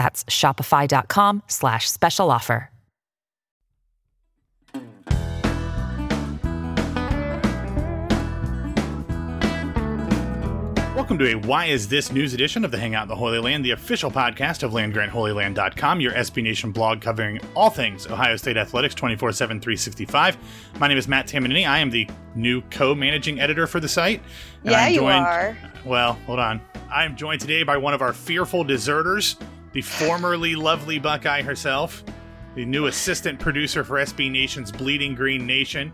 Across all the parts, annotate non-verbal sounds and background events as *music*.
That's shopify.com slash special offer. Welcome to a Why Is This News edition of the Hangout in the Holy Land, the official podcast of LandGrantHolyLand.com, your SB Nation blog covering all things Ohio State athletics 24 7, 365. My name is Matt Tamanini. I am the new co managing editor for the site. And yeah, I'm joined, you are. Well, hold on. I am joined today by one of our fearful deserters, the formerly lovely Buckeye herself, the new assistant producer for SB Nation's Bleeding Green Nation.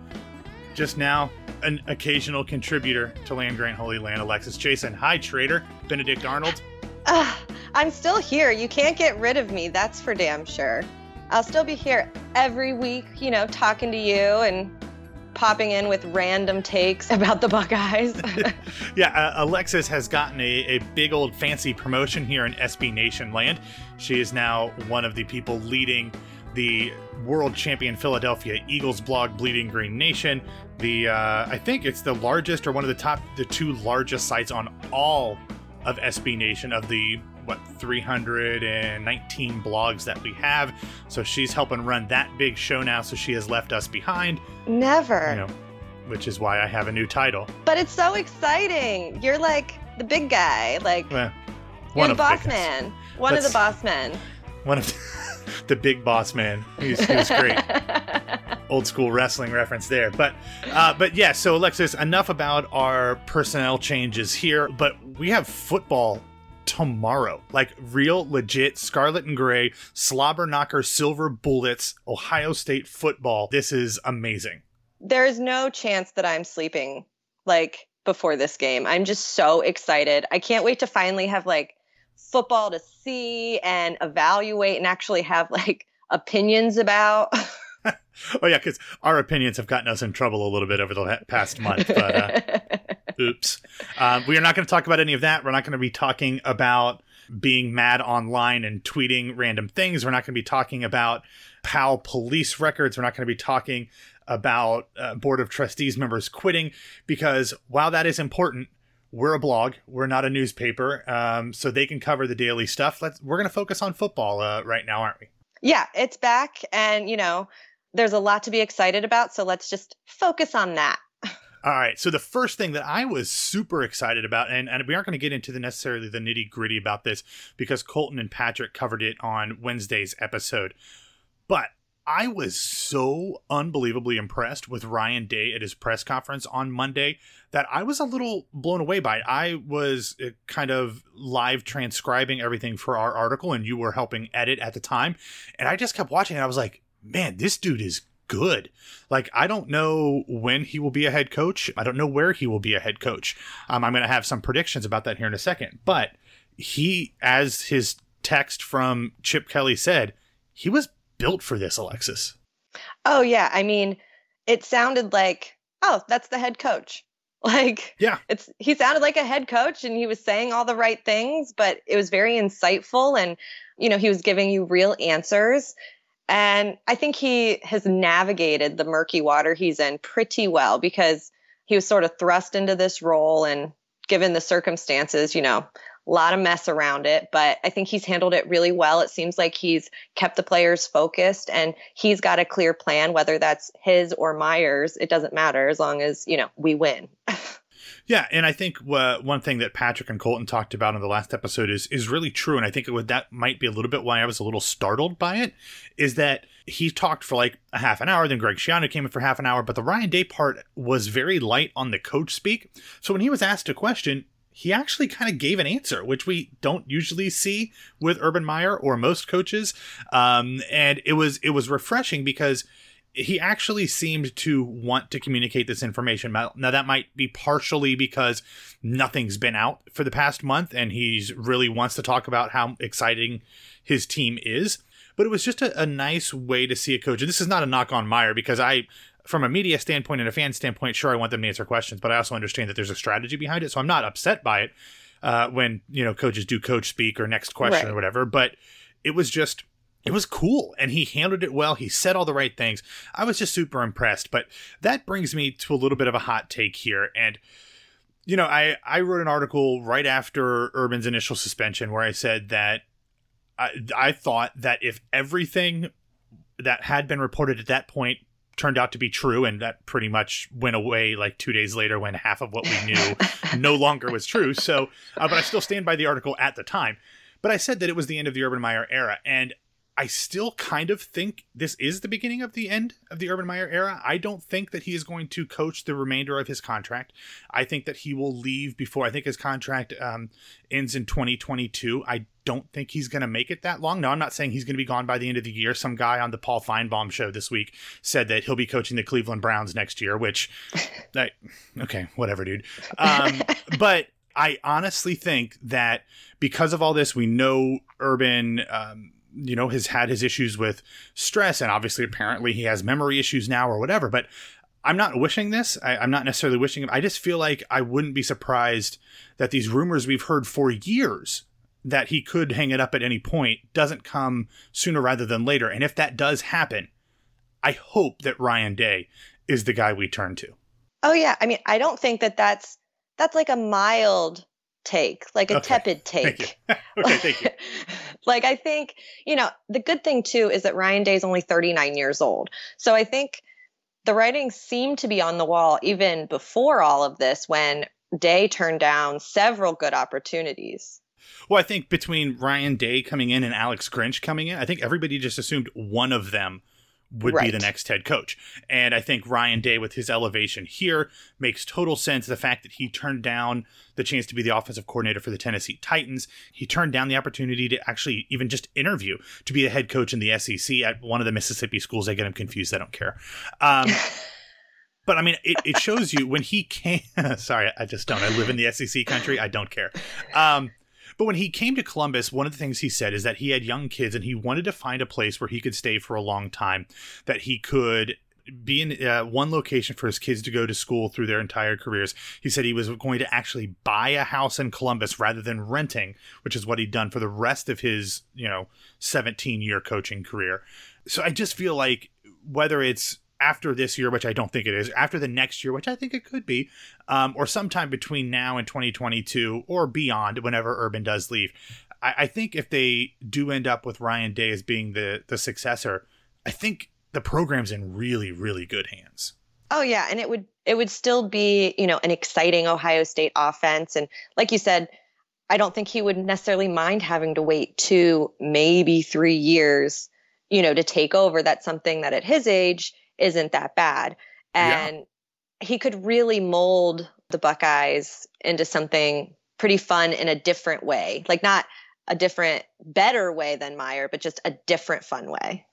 Just now, an occasional contributor to Land Grant Holy Land, Alexis Chassen. Hi, Trader. Benedict Arnold. Uh, I'm still here. You can't get rid of me, that's for damn sure. I'll still be here every week, you know, talking to you and popping in with random takes *laughs* about the Buckeyes. *laughs* yeah, uh, Alexis has gotten a, a big old fancy promotion here in SB Nation land. She is now one of the people leading the world champion Philadelphia Eagles blog, Bleeding Green Nation. The uh, I think it's the largest or one of the top, the two largest sites on all of SB Nation of the what 319 blogs that we have. So she's helping run that big show now. So she has left us behind. Never. You know, which is why I have a new title. But it's so exciting. You're like the big guy, like well, you're the boss man, one Let's, of the boss men. One of. *laughs* the big boss man. He's, he was great. *laughs* Old school wrestling reference there. But uh, but yeah, so Alexis, enough about our personnel changes here, but we have football tomorrow. Like real legit scarlet and gray, slobber knocker, silver bullets, Ohio State football. This is amazing. There is no chance that I'm sleeping like before this game. I'm just so excited. I can't wait to finally have like football to see and evaluate and actually have like opinions about. *laughs* oh yeah, because our opinions have gotten us in trouble a little bit over the past month. But uh, *laughs* oops, uh, we are not going to talk about any of that. We're not going to be talking about being mad online and tweeting random things. We're not going to be talking about PAL police records. We're not going to be talking about uh, board of trustees members quitting because while that is important, we're a blog. We're not a newspaper. Um, so they can cover the daily stuff. Let's we're going to focus on football uh, right now aren't we? Yeah it's back and you know there's a lot to be excited about. So let's just focus on that all right so the first thing that i was super excited about and, and we aren't going to get into the necessarily the nitty gritty about this because colton and patrick covered it on wednesday's episode but I was so unbelievably impressed with Ryan Day at his press conference on Monday that I was a little blown away by it. I was uh, kind of live transcribing everything for our article, and you were helping edit at the time. And I just kept watching, and I was like, man, this dude is good. Like, I don't know when he will be a head coach. I don't know where he will be a head coach. Um, I'm going to have some predictions about that here in a second. But he, as his text from Chip Kelly said, he was built for this, Alexis. Oh yeah, I mean, it sounded like, oh, that's the head coach. *laughs* Like, yeah, it's he sounded like a head coach, and he was saying all the right things, but it was very insightful, and you know, he was giving you real answers. And I think he has navigated the murky water he's in pretty well because he was sort of thrust into this role and given the circumstances, you know, a lot of mess around it, but I think he's handled it really well. It seems like he's kept the players focused and he's got a clear plan, whether that's his or Meyer's. It doesn't matter as long as, you know, we win. *laughs* Yeah, and I think uh, one thing that Patrick and Colton talked about in the last episode is is really true, and I think would, that might be a little bit why I was a little startled by it. Is that he talked for like a half an hour, then Greg Schiano came in for half an hour, but the Ryan Day part was very light on the coach speak. So when he was asked a question, he actually kind of gave an answer, which we don't usually see with Urban Meyer or most coaches, um, and it was it was refreshing because he actually seemed to want to communicate this information. Now, that might be partially because nothing's been out for the past month and he's really wants to talk about how exciting his team is. But it was just a, a nice way to see a coach. And this is not a knock on Meyer because I, from a media standpoint and a fan standpoint, sure, I want them to answer questions, but I also understand that there's a strategy behind it. So I'm not upset by it uh, when, you know, coaches do coach speak or next question right. or whatever. But it was just it was cool and he handled it well. He said all the right things. I was just super impressed. But that brings me to a little bit of a hot take here. And, you know, I, I wrote an article right after Urban's initial suspension where I said that I, I thought that if everything that had been reported at that point turned out to be true and that pretty much went away like two days later when half of what we knew *laughs* no longer was true so uh, but i still stand by the article at the time but i said that it was the end of the urban meyer era and I still kind of think this is the beginning of the end of the Urban Meyer era. I don't think that he is going to coach the remainder of his contract. I think that he will leave before I think his contract um, ends in 2022. I don't think he's going to make it that long. No, I'm not saying he's going to be gone by the end of the year. Some guy on the Paul Finebaum show this week said that he'll be coaching the Cleveland Browns next year, which, *laughs* I, okay, whatever, dude. Um, but I honestly think that because of all this, we know Urban. Um, you know, has had his issues with stress, and obviously, apparently, he has memory issues now or whatever. But I'm not wishing this. I, am not necessarily wishing it. I just feel like I wouldn't be surprised that these rumors we've heard for years that he could hang it up at any point doesn't come sooner rather than later. And if that does happen, I hope that Ryan Day is the guy we turn to. Oh yeah, I mean, I don't think that that's that's like a mild take, like a okay. tepid *laughs* take. Thank *laughs* okay, thank you. *laughs* like I think, you know, the good thing too is that Ryan Day is only 39 years old. So I think the writing seemed to be on the wall even before all of this when Day turned down several good opportunities. Well, I think between Ryan Day coming in and Alex Grinch coming in, I think everybody just assumed one of them would right. be the next head coach. And I think Ryan Day, with his elevation here, makes total sense. The fact that he turned down the chance to be the offensive coordinator for the Tennessee Titans, he turned down the opportunity to actually even just interview to be the head coach in the SEC at one of the Mississippi schools. I get him confused. I don't care. Um, *laughs* but I mean, it, it shows you when he came. *laughs* sorry, I just don't. I live in the SEC country. I don't care. Um, but when he came to Columbus, one of the things he said is that he had young kids and he wanted to find a place where he could stay for a long time, that he could be in uh, one location for his kids to go to school through their entire careers. He said he was going to actually buy a house in Columbus rather than renting, which is what he'd done for the rest of his, you know, 17 year coaching career. So I just feel like whether it's after this year, which I don't think it is, after the next year, which I think it could be, um, or sometime between now and 2022 or beyond, whenever Urban does leave. I, I, think if they do end up with Ryan Day as being the the successor, I think the program's in really really good hands. Oh yeah, and it would it would still be you know an exciting Ohio State offense, and like you said. I don't think he would necessarily mind having to wait two, maybe three years, you know, to take over. That's something that at his age, isn't that bad. And yeah. he could really mold the Buckeyes into something pretty fun in a different way. Like not a different, better way than Meyer, but just a different fun way.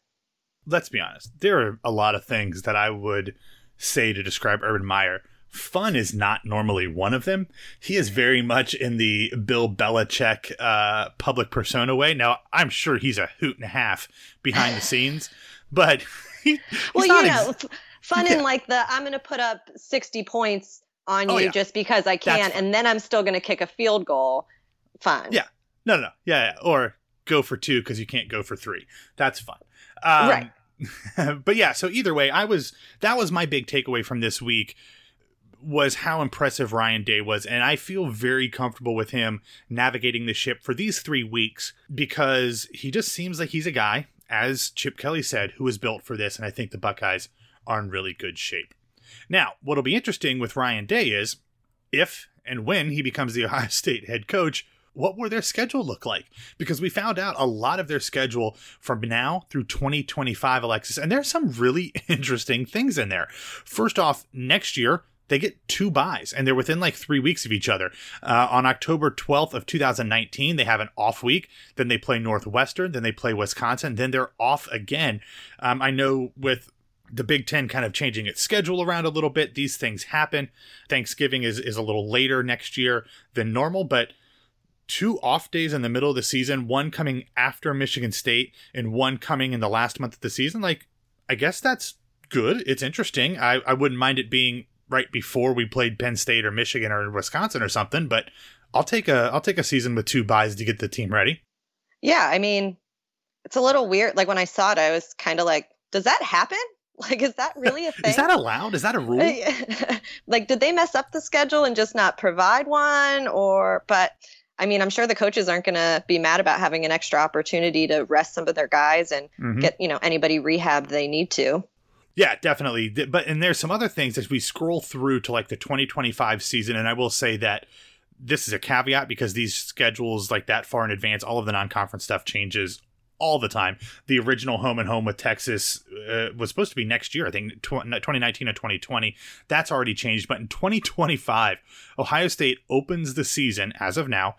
Let's be honest. There are a lot of things that I would say to describe Urban Meyer. Fun is not normally one of them. He is very much in the Bill Belichick uh, public persona way. Now, I'm sure he's a hoot and a half behind the scenes, but *laughs* well, you know, ex- fun yeah. in like the I'm going to put up 60 points on oh, you yeah. just because I can, and then I'm still going to kick a field goal. Fun. Yeah. No, no, no. Yeah, yeah. Or go for two because you can't go for three. That's fun. Um, right. *laughs* but yeah, so either way, I was that was my big takeaway from this week was how impressive Ryan Day was. And I feel very comfortable with him navigating the ship for these three weeks because he just seems like he's a guy as Chip Kelly said, who was built for this, and I think the Buckeyes are in really good shape. Now, what'll be interesting with Ryan Day is if and when he becomes the *laughs* Ohio State head coach, what will their schedule look like? Because we found out a lot of their schedule from now through 2025, Alexis, and there's some really *laughs* interesting things in there. First off, next year, they get two buys and they're within like three weeks of each other. Uh, on October 12th of 2019, they have an off week. Then they play Northwestern. Then they play Wisconsin. Then they're off again. Um, I know with the Big Ten kind of changing its schedule around a little bit, these things happen. Thanksgiving is, is a little later next year than normal, but two off days in the middle of the season, one coming after Michigan State and one coming in the last month of the season. Like, I guess that's good. It's interesting. I, I wouldn't mind it being right before we played Penn State or Michigan or Wisconsin or something, but I'll take a I'll take a season with two buys to get the team ready. Yeah, I mean, it's a little weird. Like when I saw it, I was kind of like, does that happen? *laughs* Like, is that really a thing? *laughs* is that allowed? Is that a *laughs* rule? like, did they mess up the schedule and just not provide one? Or, but I mean, I'm sure the coaches aren't going to be mad about having an extra opportunity to rest some of their guys and mm-hmm. get, you know, anybody rehab they need to. Yeah, definitely. But and there's some other things as we scroll through to like the 2025 season and I will say that this is a caveat because these schedules like that far in advance, all of the non-conference stuff changes all the time. The original home and home with Texas uh, was supposed to be next year, I think 2019 or 2020. That's already changed. But in 2025, Ohio State opens the season as of now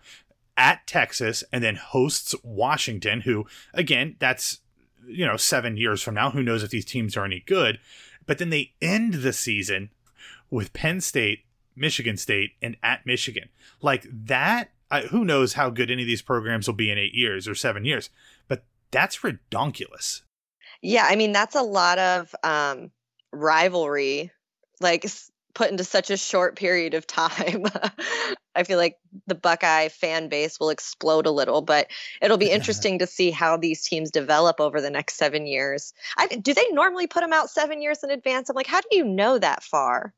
at Texas and then hosts Washington, who, again, that's, you know, seven years from now. Who knows if these teams are any good? But then they end the season with Penn State, Michigan State, and at Michigan. Like that who knows how good any of these programs will be in eight years or seven years, but that's redonkulous. Yeah, I mean that's a lot of um, rivalry, like put into such a short period of time. *laughs* I feel like the Buckeye fan base will explode a little, but it'll be interesting to see how these teams develop over the next seven years. I, do they normally put them out seven years in advance? I'm like, how do you know that far?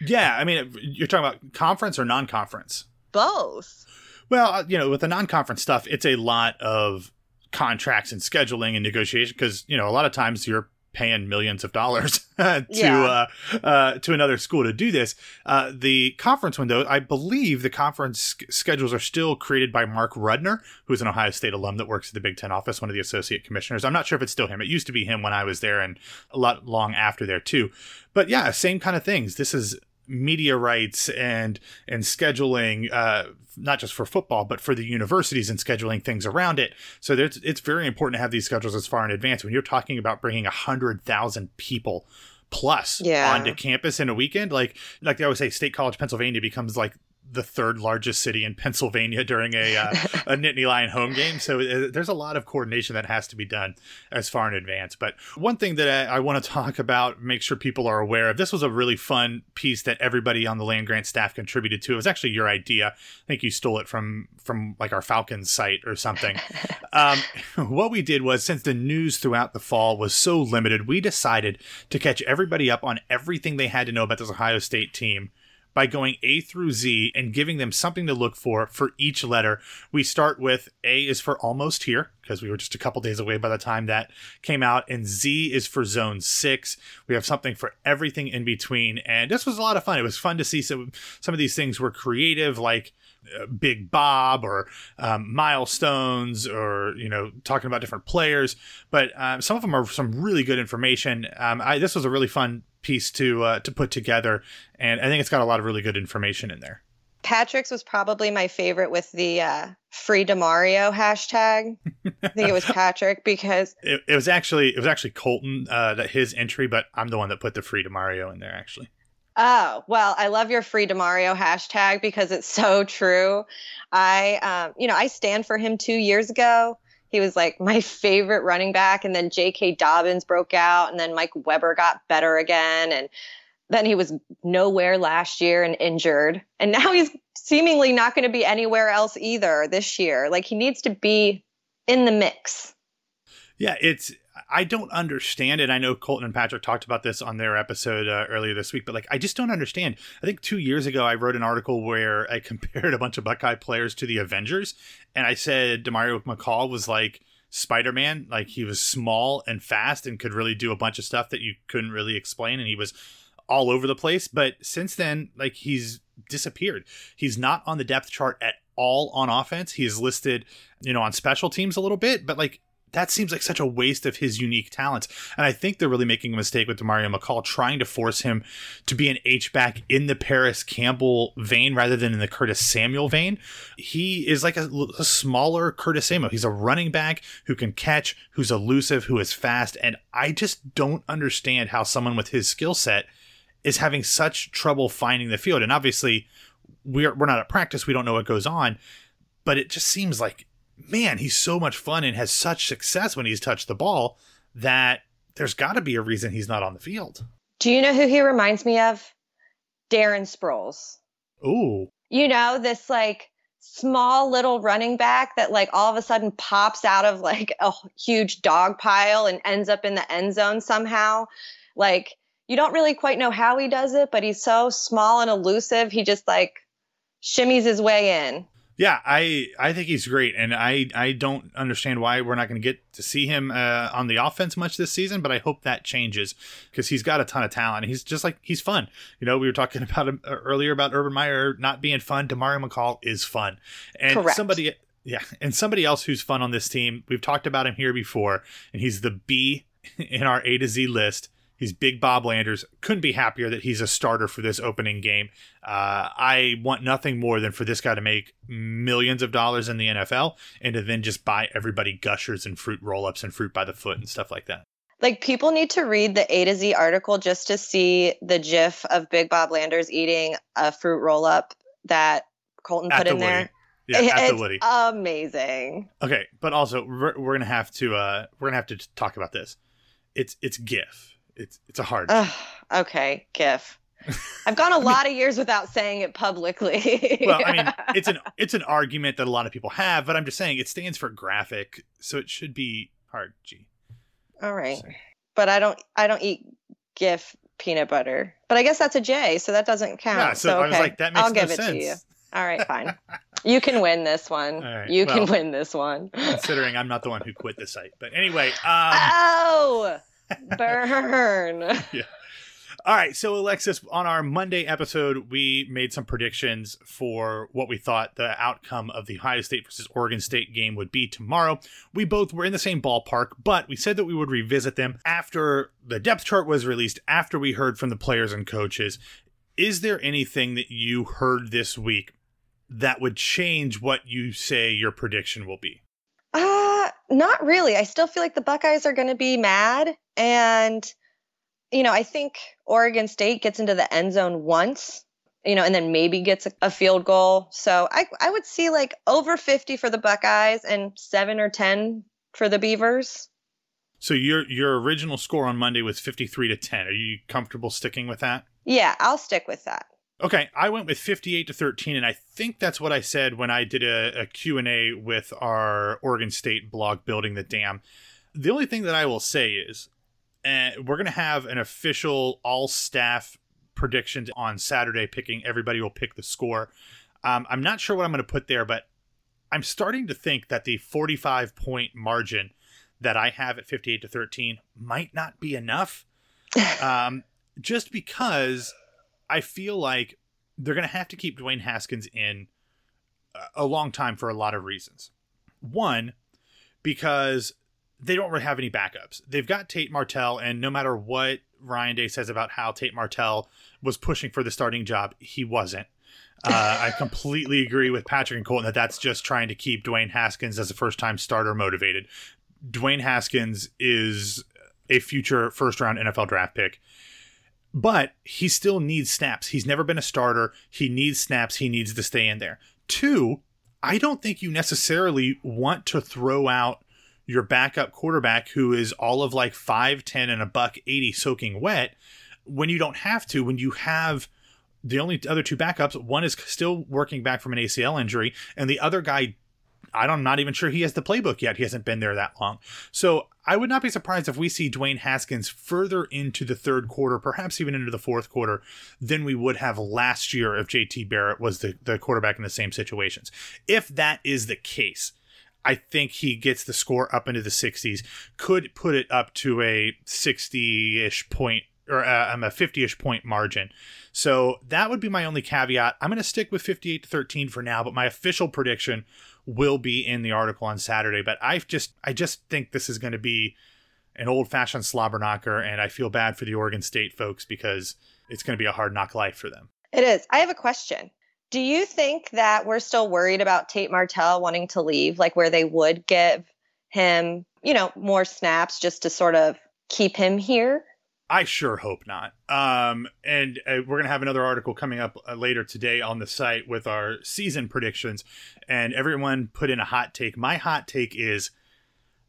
Yeah, I mean, you're talking about conference or non-conference? Both. Well, uh, you know, with the non-conference stuff, it's a lot of contracts and scheduling and negotiation because you know a lot of times you're paying millions of dollars *laughs* to yeah. uh, uh, to another school to do this. Uh, the conference window, I believe, the conference schedules are still created by Mark Rudner, who's an Ohio State alum that works at the Big Ten office, one of the associate commissioners. I'm not sure if it's still him. It used to be him when I was there, and a lot long after there too. But yeah, same kind of things. This is media rights and and scheduling uh, not just for football but for the universities and scheduling things around it so it's very important to have these schedules as far in advance when you're talking about bringing a hundred thousand people plus yeah. onto campus in a weekend like like they always say state college pennsylvania becomes like the third largest city in Pennsylvania during a uh, *laughs* a Nittany Lion home game. So uh, there's a lot of coordination that has to be done as far in advance. But one thing that I, I want to talk about, make sure people are aware of, this was a really fun piece that everybody on the land grant staff contributed to. It was actually your idea. I think you stole it from from like our Falcons site or something. *laughs* um, *laughs* what we did was since the news throughout the fall was so limited, we decided to catch everybody up on everything they had to know about this Ohio State team by going A through Z and giving them something to look for for each letter. We start with A is for almost here because we were just a couple days away by the time that came out, and Z is for zone six. We have something for everything in between, and this was a lot of fun. It was fun to see some some of these things were creative, like Big Bob or um, milestones or you know talking about different players but um, some of them are some really good information um, I, this was a really fun piece to uh, to put together, and I think it's got a lot of really good information in there. Patrick's was probably my favorite with the uh, free Demario hashtag. I think it was *laughs* Patrick because it, it, was actually it was actually Colton uh, that his entry, but I'm the one that put the free Demario in there actually. Oh well, I love your free Demario hashtag because it's so true. I, um, you know, I stand for him two years ago. He was like my *laughs* favorite running back. And then J.K. Dobbins broke out, and then Mike Weber got better again. And then he was nowhere last year and injured. And now he's seemingly not going to be anywhere else either this year. Like he needs to be in the mix. Yeah, it's I don't understand it. I know Colton and Patrick talked about this on their episode uh, earlier this week, but like I just don't understand. I think two years ago I wrote an article where I *laughs* compared a bunch of Buckeye players to the Avengers, and I said Demario McCall was like Spider Man, like he was small and fast and could really do a bunch of stuff that you couldn't really explain, and he was all over the place. But since then, like he's disappeared. He's not on the depth chart at all on offense. He is listed, you know, on special teams a little bit, but like that seems like such a waste of his unique talents. And I think they're really making a mistake with Demario McCall, trying to force him to be an H back in the Parris Campbell vein rather than in the Curtis Samuel vein. He is like a, a, smaller Curtis Samuel. He's a running back who can catch, who's elusive, who is fast. And I just don't understand how someone with his skill set is having such trouble finding the field. And obviously, we're, we're not at practice. We don't know what goes on. But it just seems like man, he's so much fun and has such success when he's touched the ball that there's got to be a reason he's not on the field. Do you know who he reminds me of? Darren Sproles. Ooh. You know, this like small little running back that like all of a sudden pops out of like a huge dog pile and ends up in the end zone somehow. Like you don't really quite know how he does it, but he's so small and elusive. He just like shimmies his way in. Yeah, I I think he's great, and I I don't understand why we're not going to get to see him uh, on the offense much this season. But I hope that changes because he's got a ton of talent. He's just like he's fun. You know, we were talking *laughs* about him uh, earlier about Urban Meyer not being fun. Demario McCall is fun, and Correct. somebody yeah, and somebody else who's fun on this team. We've talked about him here before, and he's the B *laughs* in our A to Z list. He's Big Bob Landers. Couldn't be happier that he's a starter for this opening game. Uh, I want nothing more than for this guy to make millions of dollars in the NFL and to then just buy everybody gushers and fruit roll ups and fruit by the foot and stuff like that. Like people need to read the A to Z article just to see the GIF of Big Bob Landers eating a fruit roll up that Colton at put the in Woody. there. Yeah, at the Woody. Amazing. Okay, but also we're, we're gonna have to uh, we're gonna have to talk about this. It's it's GIF it's it's a hard. Uh, okay, GIF. *laughs* I've gone a lot of years without saying it publicly. well, I mean, *laughs* it's an it's an argument that a lot of people have, but I'm just saying it stands for graphic, so it should be hard G. All right, so. but I don't I don't eat GIF peanut butter, but I guess that's a J, so that doesn't count. Yeah, so, so okay, like, that makes I'll no give sense. it to you. All right, fine. *laughs* you can win this one. Right, you well, can win this one. considering I'm not the one who quit the site, but anyway. Um, oh. Burn. *laughs* yeah. All right, so Alexis, on our Monday episode, we made some predictions for what we thought the outcome of the Ohio State versus Oregon State game would be tomorrow. We both were in the same ballpark, but we said that we would revisit them after the depth chart was released, after we heard from the players and coaches. Is there anything that you heard this week that would change what you say your prediction will be? Uh, not really. I still feel like the Buckeyes are going to be mad and, you know, I think Oregon State gets into the end zone once, you know, and then maybe gets a, a field goal. So I, I would see like over 50 for the Buckeyes and seven or 10 for the Beavers. So your your original score on Monday was 53 to 10. Are you comfortable sticking with that? Yeah, I'll stick with that. Okay, I went with 58 to 13 and I think that's what I said when I did a, a Q&A with our Oregon State blog building the dam. The only thing that I will say is and we're going to have an official all staff predictions on Saturday. Picking everybody will pick the score. Um, I'm not sure what I'm going to put there, but I'm starting to think that the 45 point margin that I have at 58 to 13 might not be enough. *laughs* um, just because I feel like they're going to have to keep Dwayne Haskins in a long time for a lot of reasons. One, because they don't really have any backups. They've got Tate Martell, and no matter what Ryan Day says about how Tate Martell was pushing for the starting job, he wasn't. Uh, I completely *laughs* agree with Patrick and Colton that that's just trying to keep Dwayne Haskins as a first time starter motivated. Dwayne Haskins is a future first round NFL draft pick, but he still needs snaps. He's never been a starter. He needs snaps. He needs to stay in there. Two, I don't think you necessarily want to throw out your backup quarterback who is all of like 5'10 and a buck 80 soaking wet when you don't have to, when you have the only other two backups, one is still working back from an ACL injury, and the other guy, I don't, I'm not even sure he has the playbook yet. He hasn't been there that long. So I would not be surprised if we see Dwayne Haskins further into the third quarter, perhaps even into the fourth quarter, than we would have last year if JT Barrett was the, the quarterback in the same situations. If that is the case, I think he gets the score up into the 60s, could put it up to a 60 ish point or uh, um, a 50ish point margin. So that would be my only caveat. I'm going to stick with 58 to 13 for now, but my official prediction will be in the article on Saturday. But I just I just think this is going to be an old fashioned slobber knocker, and I feel bad for the Oregon State folks because it's going to be a hard knock life for them. It is. I have a question. Do you think that we're still worried about Tate Martell wanting to leave, like where they would give him, you know, more snaps just to sort of keep him here? I sure hope not. Um, and uh, we're going to have another article coming up uh, later today on the site with our season predictions. And everyone put in a hot take. My hot take is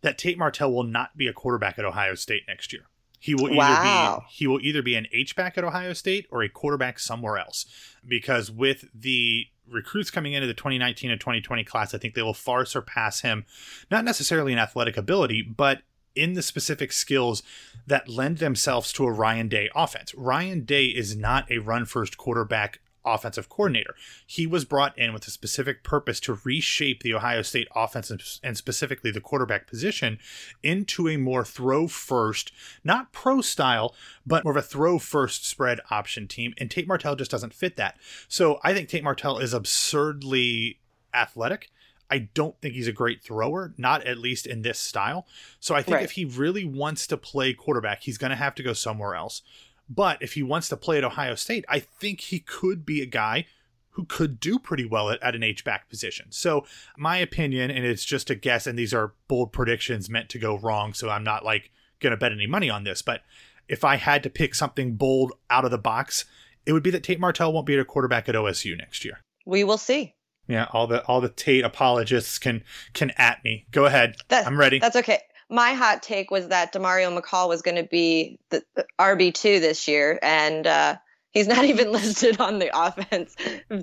that Tate Martell will not be a quarterback at Ohio State next year. He will either Wow. be he will either be an H back at Ohio State or a quarterback somewhere else. Because with the recruits coming into the 2019 and 2020 class, I think they will far surpass him, not necessarily in athletic ability, but in the specific skills that lend themselves to a Ryan Day offense. Ryan Day is not a run first quarterback offensive coordinator. He was brought in with a specific purpose to reshape the Ohio State offense and- specifically the quarterback position into a more throw first, not pro style, but more of a throw first spread option team. And Tate Martell just doesn't fit that. So I think Tate Martell is absurdly athletic. I don't think he's a great thrower, not at least in this style. So I think Right. if he really wants to play quarterback, he's going to have to go somewhere else. But if he wants to play at Ohio State, I think he could be a guy who could do pretty well at, at an H back position. So my opinion, and it's just a guess, and these are bold predictions meant to go wrong. So I'm not like going to bet any money on this. But if I had to pick something bold out of the box, it would be that Tate Martell won't be at a quarterback at OSU next year. We will see. Yeah, all the all the Tate apologists can can at me. Go ahead. That- I'm ready. That's okay. My hot take was that Demario McCall was going to be the, the RB2 this year, and uh, he's not *laughs* even listed on the offense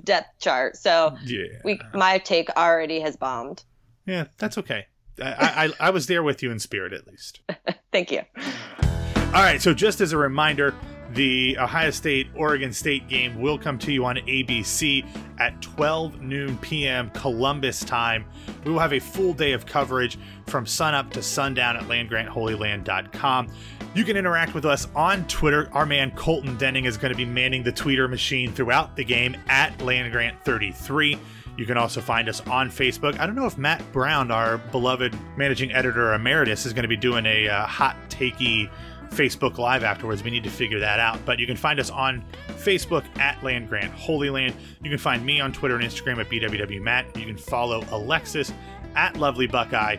depth chart. So yeah. we, my take already has bombed. yeah, that's okay. I, I I was there with you in spirit at least. *laughs* Thank you. All right, so just as a reminder, the Ohio State Oregon State game will come to you on ABC at 12 noon p.m. Columbus time. We will have a full day of coverage from sunup to sundown at landgrantholyland.com. You can interact with us on Twitter. Our man Colton Denning is going to be manning the tweeter machine throughout the game at landgrant33. You can also find us on Facebook. I don't know if Matt Brown, our beloved managing editor emeritus, is going to be doing a uh, hot takey Facebook Live afterwards. We need to figure that out. But you can find us on Facebook at Land Grant Holy Land. You can find me on Twitter and Instagram at BWWMatt. You can follow Alexis at Lovely Buckeye.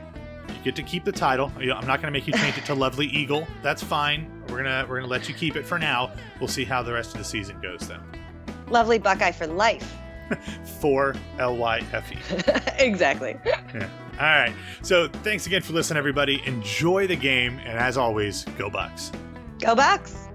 You get to keep the title. I'm not going to make you change it to Lovely Eagle. That's fine. We're gonna we're gonna let you keep it for now. We'll see how the rest of the season goes then. Lovely Buckeye for life. *laughs* For L Y F E. *laughs* exactly. Yeah. All right. So thanks again for listening, everybody. Enjoy the game, and as always, go Bucks. Go Bucks.